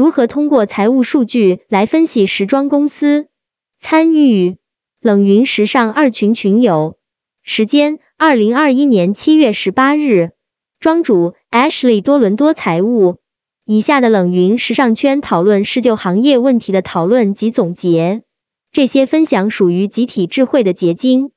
如何通过财务数据来分析时装公司？参与冷云时尚二群群友，时间二零二一年七月十八日，庄主 Ashley 多伦多财务。以下的冷云时尚圈讨论是就行业问题的讨论及总结，这些分享属于集体智慧的结晶，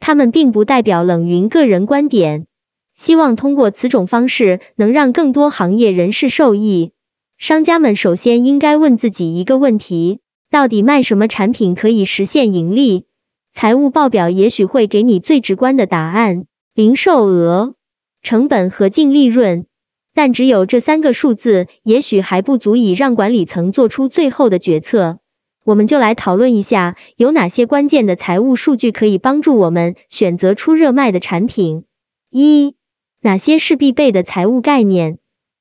他们并不代表冷云个人观点。希望通过此种方式能让更多行业人士受益。商家们首先应该问自己一个问题：到底卖什么产品可以实现盈利？财务报表也许会给你最直观的答案：零售额、成本和净利润。但只有这三个数字，也许还不足以让管理层做出最后的决策。我们就来讨论一下，有哪些关键的财务数据可以帮助我们选择出热卖的产品。一哪些是必备的财务概念？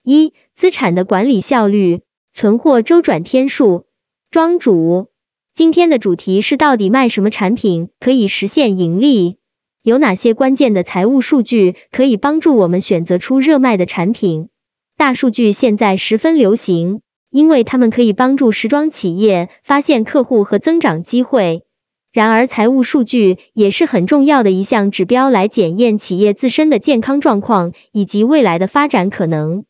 一、资产的管理效率，存货周转天数。庄主，今天的主题是到底卖什么产品可以实现盈利？有哪些关键的财务数据可以帮助我们选择出热卖的产品？大数据现在十分流行，因为它们可以帮助时装企业发现客户和增长机会。然而，财务数据也是很重要的一项指标，来检验企业自身的健康状况以及未来的发展可能。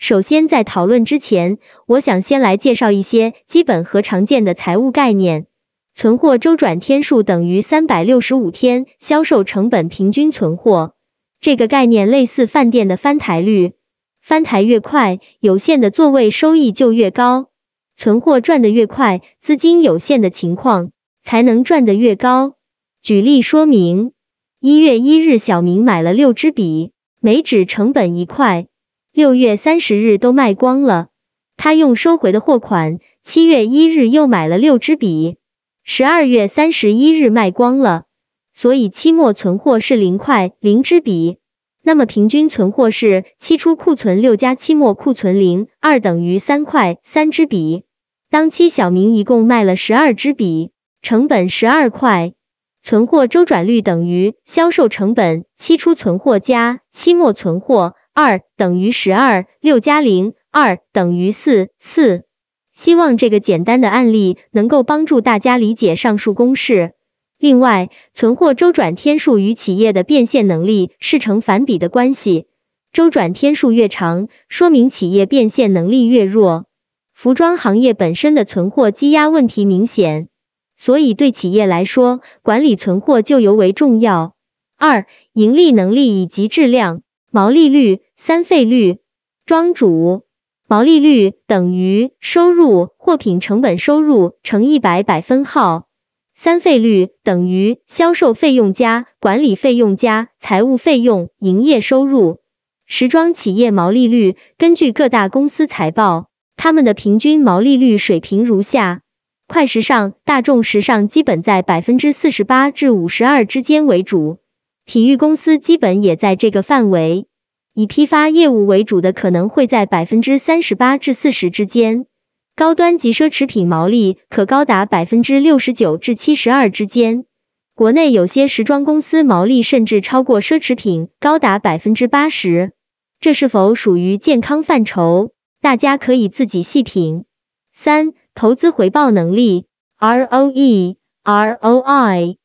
首先，在讨论之前，我想先来介绍一些基本和常见的财务概念。存货周转天数等于三百六十五天销售成本平均存货。这个概念类似饭店的翻台率，翻台越快，有限的座位收益就越高，存货赚得越快，资金有限的情况。才能赚得越高。举例说明：一月一日，小明买了六支笔，每纸成本一块，六月三十日都卖光了。他用收回的货款，七月一日又买了六支笔，十二月三十一日卖光了，所以期末存货是零块零支笔。那么平均存货是期初库存六加期末库存零二等于三块三支笔。当期小明一共卖了十二支笔。成本十二块，存货周转率等于销售成本期初存货加期末存货二等于十二，六加零二等于四四。希望这个简单的案例能够帮助大家理解上述公式。另外，存货周转天数与企业的变现能力是成反比的关系，周转天数越长，说明企业变现能力越弱。服装行业本身的存货积压问题明显。所以对企业来说，管理存货就尤为重要。二、盈利能力以及质量，毛利率、三费率。庄主，毛利率等于收入货品成本收入乘一百百分号，三费率等于销售费用加管理费用加财务费用营业收入。时装企业毛利率，根据各大公司财报，他们的平均毛利率水平如下。快时尚、大众时尚基本在百分之四十八至五十二之间为主，体育公司基本也在这个范围。以批发业务为主的可能会在百分之三十八至四十之间，高端及奢侈品毛利可高达百分之六十九至七十二之间。国内有些时装公司毛利甚至超过奢侈品，高达百分之八十。这是否属于健康范畴？大家可以自己细品。三。投资回报能力 ROE ROI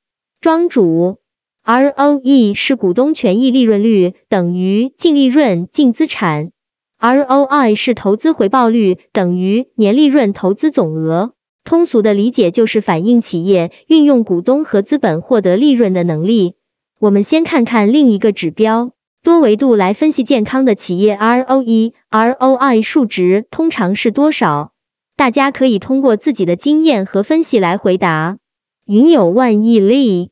庄主 ROE 是股东权益利润率等于净利润净资产 ROI 是投资回报率等于年利润投资总额。通俗的理解就是反映企业运用股东和资本获得利润的能力。我们先看看另一个指标，多维度来分析健康的企业 ROE ROI 数值通常是多少？大家可以通过自己的经验和分析来回答。云有万亿利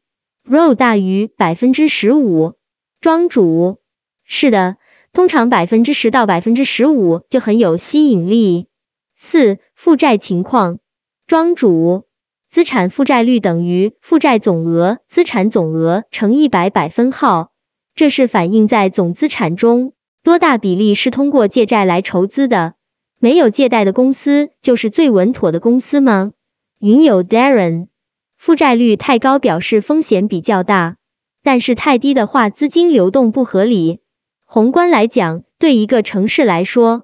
，ROE 大于百分之十五。庄主，是的，通常百分之十到百分之十五就很有吸引力。四、负债情况。庄主，资产负债率等于负债总额资产总额乘一百百分号，这是反映在总资产中多大比例是通过借债来筹资的。没有借贷的公司就是最稳妥的公司吗？云友 Darren，负债率太高表示风险比较大，但是太低的话资金流动不合理。宏观来讲，对一个城市来说，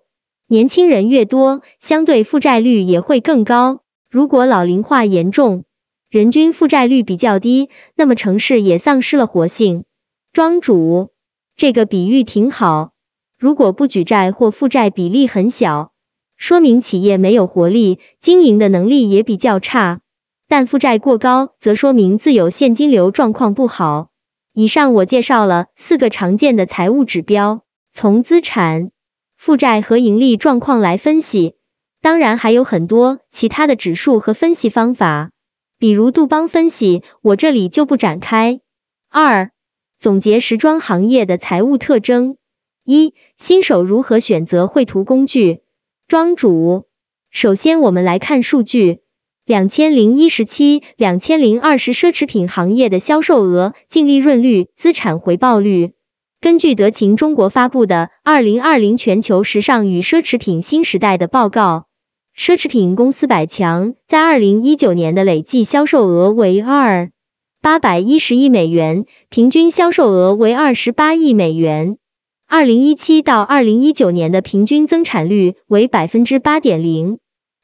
年轻人越多，相对负债率也会更高。如果老龄化严重，人均负债率比较低，那么城市也丧失了活性。庄主，这个比喻挺好。如果不举债或负债比例很小，说明企业没有活力，经营的能力也比较差；但负债过高，则说明自有现金流状况不好。以上我介绍了四个常见的财务指标，从资产。负债和盈利状况来分析，当然还有很多其他的指数和分析方法，比如杜邦分析，我这里就不展开。二、总结时装行业的财务特征。一、新手如何选择绘图工具？庄主，首先我们来看数据，两千零一十七、两千零二十奢侈品行业的销售额、净利润率、资产回报率。根据德勤中国发布的《二零二零全球时尚与奢侈品新时代的报告》，奢侈品公司百强在二零一九年的累计销售额为二八百一十亿美元，平均销售额为二十八亿美元。二零一七到二零一九年的平均增产率为百分之八点零，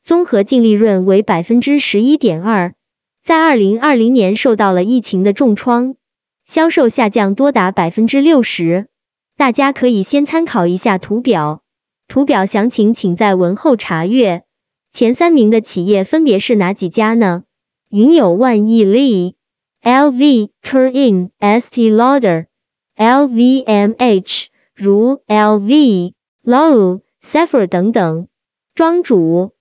综合净利润为百分之十一点二。在二零二零年受到了疫情的重创。销售下降多达百分之六十，大家可以先参考一下图表，图表详情请在文后查阅。前三名的企业分别是哪几家呢？云友、万亿利、LV、Turin、ST Lauder、LVMH，如 LV、Loewe、Sephora 等等。庄主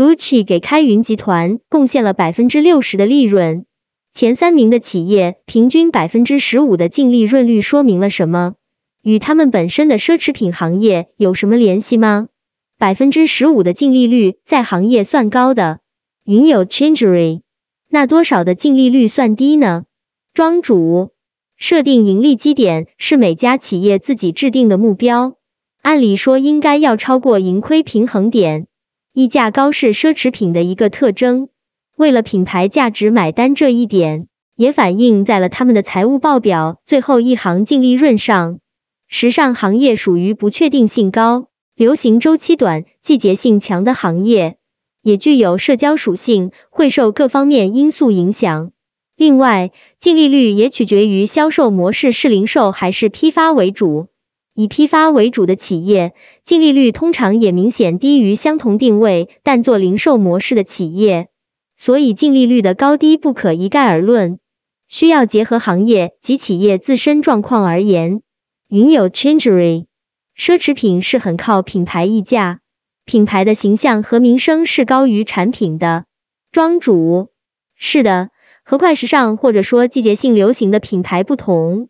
Gucci 给开云集团贡献了百分之六十的利润。前三名的企业平均百分之十五的净利润率说明了什么？与他们本身的奢侈品行业有什么联系吗？百分之十五的净利率在行业算高的，云有 Changery，那多少的净利率算低呢？庄主设定盈利基点是每家企业自己制定的目标，按理说应该要超过盈亏平衡点，溢价高是奢侈品的一个特征。为了品牌价值买单这一点，也反映在了他们的财务报表最后一行净利润上。时尚行业属于不确定性高、流行周期短、季节性强的行业，也具有社交属性，会受各方面因素影响。另外，净利率也取决于销售模式是零售还是批发为主。以批发为主的企业，净利率通常也明显低于相同定位但做零售模式的企业。所以净利率的高低不可一概而论，需要结合行业及企业自身状况而言。云有 Changery，奢侈品是很靠品牌溢价，品牌的形象和名声是高于产品的。庄主，是的，和快时尚或者说季节性流行的品牌不同，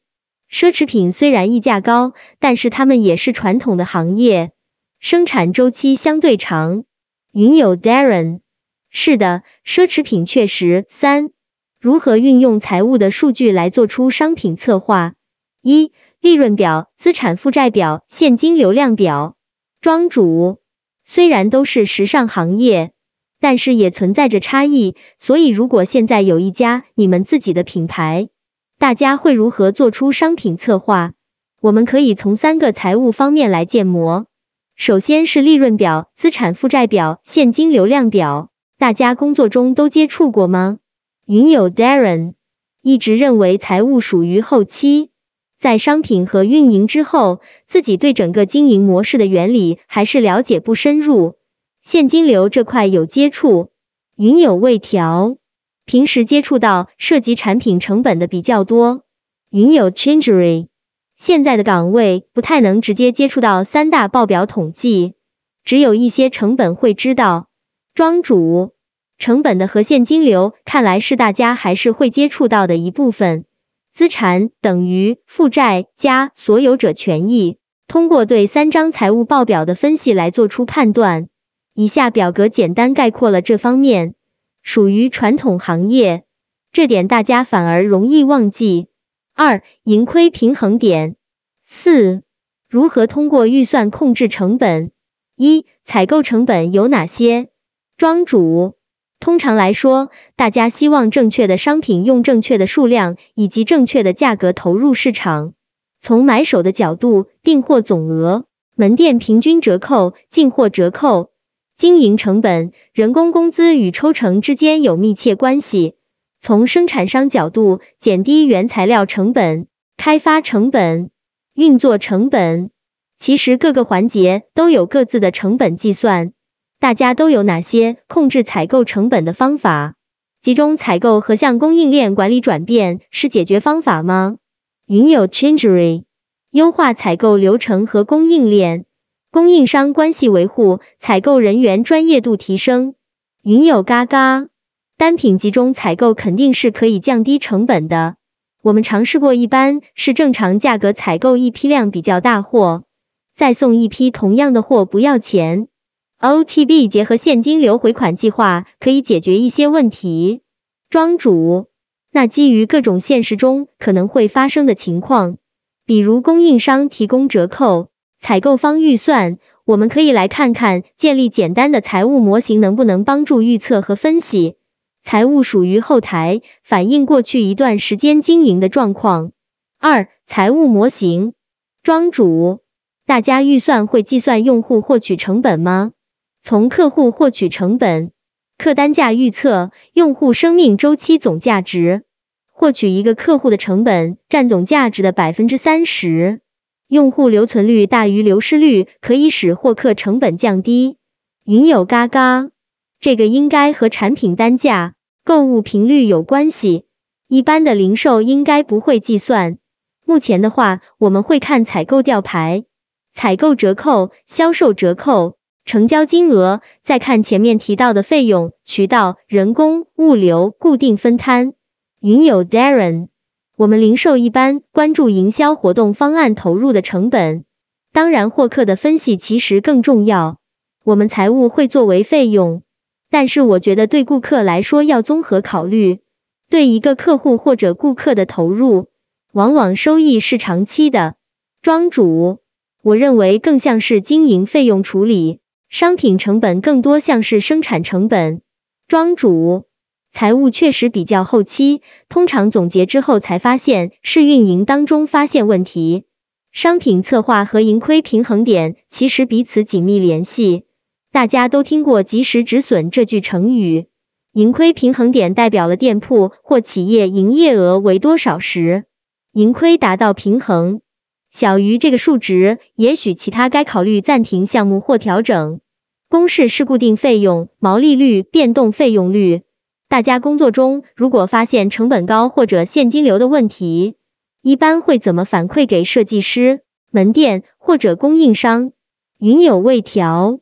奢侈品虽然溢价高，但是它们也是传统的行业，生产周期相对长。云有 Darren。是的，奢侈品确实。三、如何运用财务的数据来做出商品策划？一、利润表、资产负债表、现金流量表。庄主，虽然都是时尚行业，但是也存在着差异。所以，如果现在有一家你们自己的品牌，大家会如何做出商品策划？我们可以从三个财务方面来建模。首先是利润表、资产负债表、现金流量表。大家工作中都接触过吗？云友 Darren 一直认为财务属于后期，在商品和运营之后，自己对整个经营模式的原理还是了解不深入。现金流这块有接触，云友未调，平时接触到涉及产品成本的比较多。云友 Changery 现在的岗位不太能直接接触到三大报表统计，只有一些成本会知道。庄主，成本的和现金流看来是大家还是会接触到的一部分。资产等于负债加所有者权益，通过对三张财务报表的分析来做出判断。以下表格简单概括了这方面，属于传统行业，这点大家反而容易忘记。二、盈亏平衡点。四、如何通过预算控制成本？一、采购成本有哪些？庄主，通常来说，大家希望正确的商品用正确的数量以及正确的价格投入市场。从买手的角度，订货总额、门店平均折扣、进货折扣。经营成本、人工工资与抽成之间有密切关系。从生产商角度，减低原材料成本、开发成本、运作成本。其实各个环节都有各自的成本计算。大家都有哪些控制采购成本的方法？集中采购和向供应链管理转变是解决方法吗？云有 Changery，优化采购流程和供应链、供应商关系维护，采购人员专业度提升。云有嘎嘎。单品集中采购肯定是可以降低成本的。我们尝试过，一般是正常价格采购一批量比较大货，再送一批同样的货不要钱。OTB 结合现金流回款计划可以解决一些问题。庄主，那基于各种现实中可能会发生的情况，比如供应商提供折扣、采购方预算，我们可以来看看建立简单的财务模型能不能帮助预测和分析。财务属于后台，反映过去一段时间经营的状况。二、财务模型。庄主，大家预算会计算用户获取成本吗？从客户获取成本、客单价预测用户生命周期总价值。获取一个客户的成本占总价值的百分之三十。用户留存率大于流失率，可以使获客成本降低。云友嘎嘎。这个应该和产品单价、购物频率有关系。一般的零售应该不会计算。目前的话，我们会看采购吊牌、采购折扣、销售折扣、成交金额，再看前面提到的费用、渠道、人工、物流、固定分摊。云友 Darren，我们零售一般关注营销活动方案投入的成本，当然获客的分析其实更重要。我们财务会作为费用。但是我觉得对顾客来说要综合考虑，对一个客户或者顾客的投入，往往收益是长期的。庄主，我认为更像是经营费用处理，商品成本更多像是生产成本。庄主，财务确实比较后期，通常总结之后才发现是运营当中发现问题。商品策划和盈亏平衡点其实彼此紧密联系。大家都听过及时止损这句成语，盈亏平衡点代表了店铺或企业营业额为多少时，盈亏达到平衡，小于这个数值，也许其他该考虑暂停项目或调整。公式是固定费用、毛利率、变动费用率。大家工作中如果发现成本高或者现金流的问题，一般会怎么反馈给设计师、门店或者供应商？云有未调。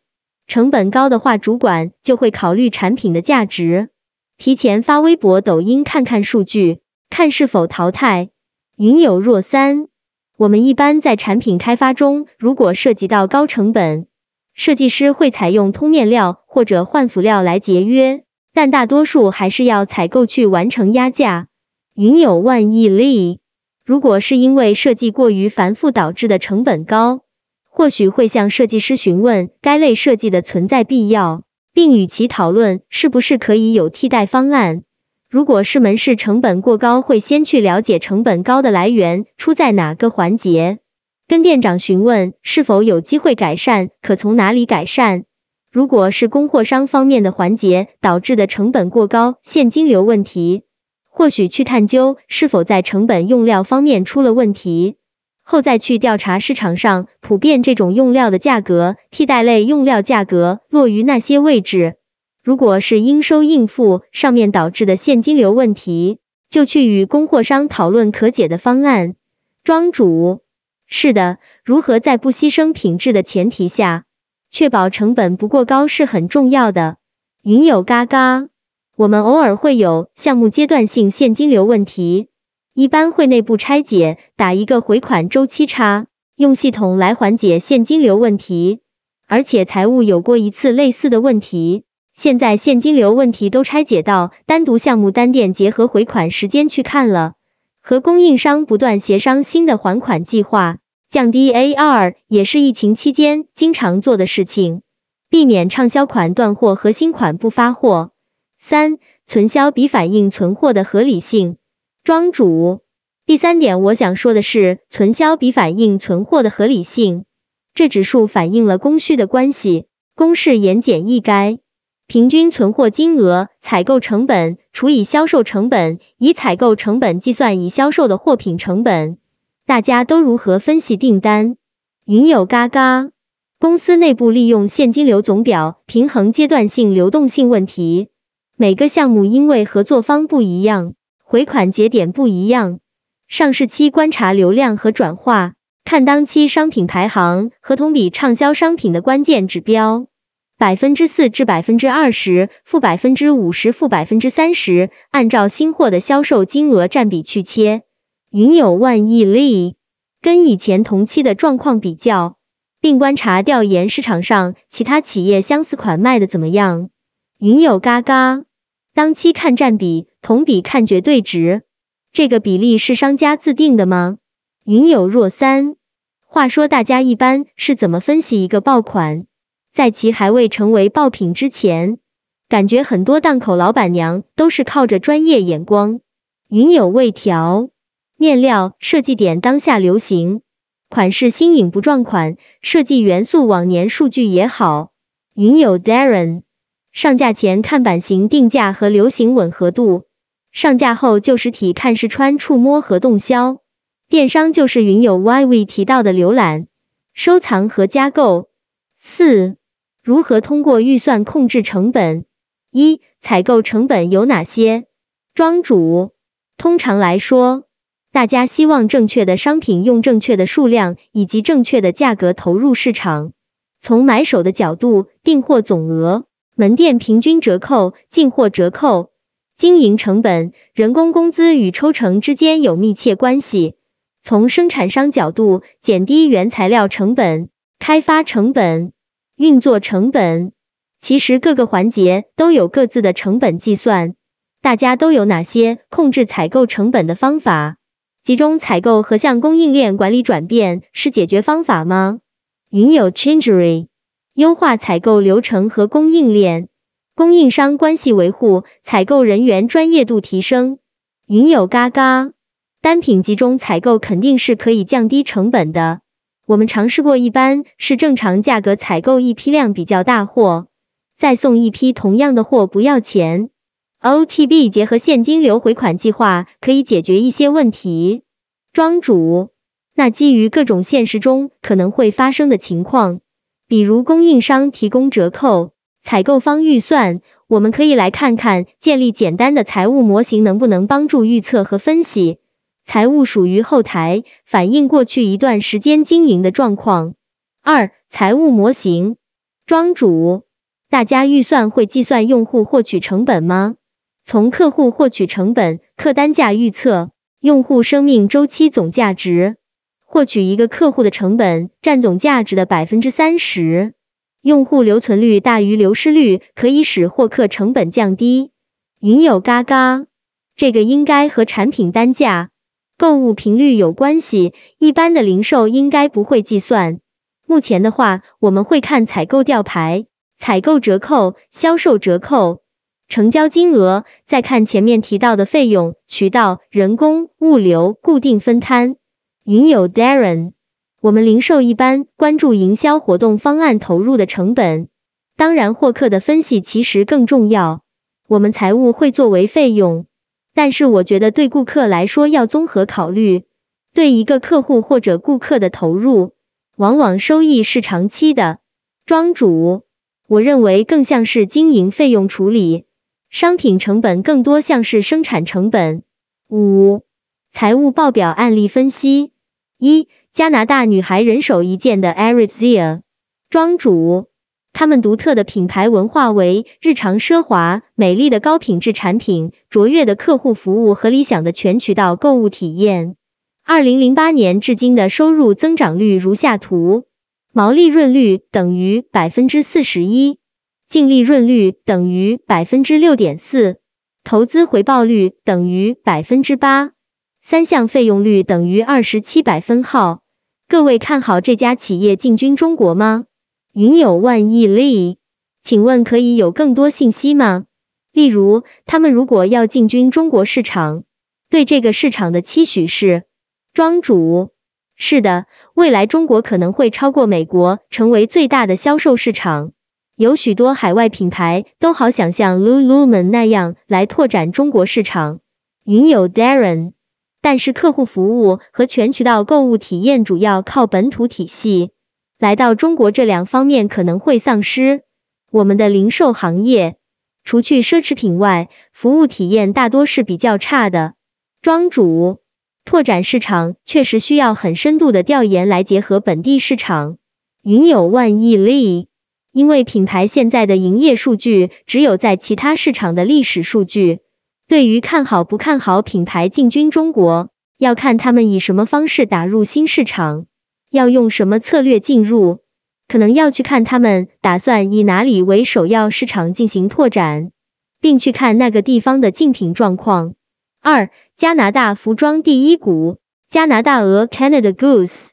成本高的话，主管就会考虑产品的价值，提前发微博、抖音看看数据，看是否淘汰。云有若三，我们一般在产品开发中，如果涉及到高成本，设计师会采用通面料或者换辅料来节约，但大多数还是要采购去完成压价。云有万亿利，如果是因为设计过于繁复导致的成本高。或许会向设计师询问该类设计的存在必要，并与其讨论是不是可以有替代方案。如果是门市成本过高，会先去了解成本高的来源出在哪个环节，跟店长询问是否有机会改善，可从哪里改善。如果是供货商方面的环节导致的成本过高、现金流问题，或许去探究是否在成本用料方面出了问题。后再去调查市场上普遍这种用料的价格，替代类用料价格落于那些位置。如果是应收应付上面导致的现金流问题，就去与供货商讨论可解的方案。庄主，是的，如何在不牺牲品质的前提下，确保成本不过高是很重要的。云友嘎嘎，我们偶尔会有项目阶段性现金流问题。一般会内部拆解，打一个回款周期差，用系统来缓解现金流问题。而且财务有过一次类似的问题，现在现金流问题都拆解到单独项目单店结合回款时间去看了，和供应商不断协商新的还款计划，降低 AR 也是疫情期间经常做的事情，避免畅销款断货和新款不发货。三、存销比反映存货的合理性。庄主，第三点我想说的是，存销比反映存货的合理性。这指数反映了供需的关系，公式言简意赅。平均存货金额、采购成本除以销售成本，以采购成本计算已销售的货品成本。大家都如何分析订单？云友嘎嘎，公司内部利用现金流总表平衡阶段性流动性问题。每个项目因为合作方不一样，回款节点不一样，上市期观察流量和转化，看当期商品排行和同比畅销商品的关键指标。百分之四至百分之二十，负百分之五十，负百分之三十，按照新货的销售金额占比去切。云有万亿利，跟以前同期的状况比较，并观察调研市场上其他企业相似款卖的怎么样。云有嘎嘎，当期看占比，同比看绝对值，这个比例是商家自定的吗？云有若三。话说大家一般是怎么分析一个爆款？在其还未成为爆品之前，感觉很多档口老板娘都是靠着专业眼光，云有未调，面料设计点当下流行，款式新颖不撞款，设计元素往年数据也好，云有 Darren，上架前看版型定价和流行吻合度，上架后就实体看试穿触摸和动销，电商就是云有 YV 提到的浏览、收藏和加购。四如何通过预算控制成本？一、采购成本有哪些？庄主，通常来说，大家希望正确的商品用正确的数量以及正确的价格投入市场。从买手的角度，订货总额、门店平均折扣、进货折扣、经营成本、人工工资与抽成之间有密切关系。从生产商角度，减低原材料成本、开发成本。运作成本，其实各个环节都有各自的成本计算。大家都有哪些控制采购成本的方法？集中采购和向供应链管理转变是解决方法吗？云有 Changery，优化采购流程和供应链、供应商关系维护，采购人员专业度提升。云有嘎嘎，单品集中采购肯定是可以降低成本的。我们尝试过，一般是正常价格采购一批量比较大货，再送一批同样的货不要钱。OTB 结合现金流回款计划可以解决一些问题。庄主，那基于各种现实中可能会发生的情况，比如供应商提供折扣、采购方预算，我们可以来看看建立简单的财务模型能不能帮助预测和分析。财务属于后台，反映过去一段时间经营的状况。二、财务模型，庄主，大家预算会计算用户获取成本吗？从客户获取成本、客单价预测，用户生命周期总价值，获取一个客户的成本占总价值的百分之三十，用户留存率大于流失率，可以使获客成本降低。云有嘎嘎，这个应该和产品单价。购物频率有关系，一般的零售应该不会计算。目前的话，我们会看采购吊牌、采购折扣、销售折扣、成交金额，再看前面提到的费用、渠道、人工、物流、固定分摊。云友 Darren，我们零售一般关注营销活动方案投入的成本，当然获客的分析其实更重要。我们财务会作为费用。但是我觉得对顾客来说要综合考虑，对一个客户或者顾客的投入，往往收益是长期的。庄主，我认为更像是经营费用处理，商品成本更多像是生产成本。五、财务报表案例分析：一、加拿大女孩人手一件的 Aritzia，庄主。他们独特的品牌文化为日常奢华、美丽的高品质产品、卓越的客户服务和理想的全渠道购物体验。二零零八年至今的收入增长率如下图：毛利润率等于百分之四十一，净利润率等于百分之六点四，投资回报率等于百分之八，三项费用率等于二十七百分号。各位看好这家企业进军中国吗？云有万亿利，请问可以有更多信息吗？例如，他们如果要进军中国市场，对这个市场的期许是？庄主，是的，未来中国可能会超过美国，成为最大的销售市场。有许多海外品牌都好想像 Lululemon 那样来拓展中国市场。云友 Darren，但是客户服务和全渠道购物体验主要靠本土体系，来到中国这两方面可能会丧失。我们的零售行业，除去奢侈品外，服务体验大多是比较差的。庄主。拓展市场确实需要很深度的调研来结合本地市场。云友万亿利，因为品牌现在的营业数据只有在其他市场的历史数据。对于看好不看好品牌进军中国，要看他们以什么方式打入新市场，要用什么策略进入，可能要去看他们打算以哪里为首要市场进行拓展，并去看那个地方的竞品状况。二、加拿大服装第一股，加拿大鹅 Canada Goose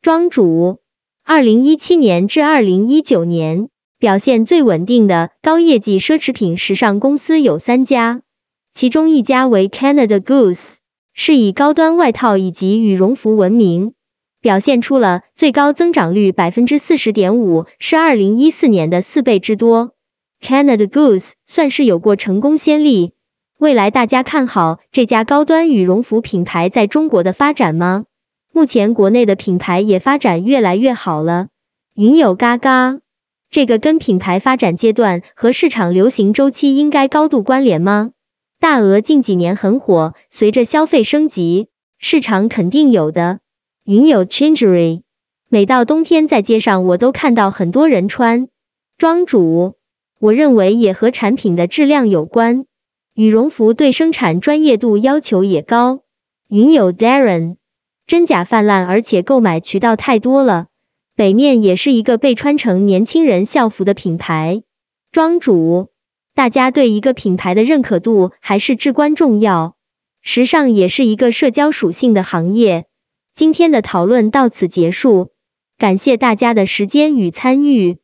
庄主。二零一七年至二零一九年表现最稳定的高业绩奢侈品时尚公司有三家，其中一家为 Canada Goose，是以高端外套以及羽绒服闻名，表现出了最高增长率百分之四十点五，是二零一四年的四倍之多。Canada Goose 算是有过成功先例。未来大家看好这家高端羽绒服品牌在中国的发展吗？目前国内的品牌也发展越来越好了。云友嘎嘎，这个跟品牌发展阶段和市场流行周期应该高度关联吗？大鹅近几年很火，随着消费升级，市场肯定有的。云友 Changery，每到冬天在街上我都看到很多人穿。庄主，我认为也和产品的质量有关。羽绒服对生产专业度要求也高。云友 Darren，真假泛滥，而且购买渠道太多了。北面也是一个被穿成年轻人校服的品牌。庄主，大家对一个品牌的认可度还是至关重要。时尚也是一个社交属性的行业。今天的讨论到此结束，感谢大家的时间与参与。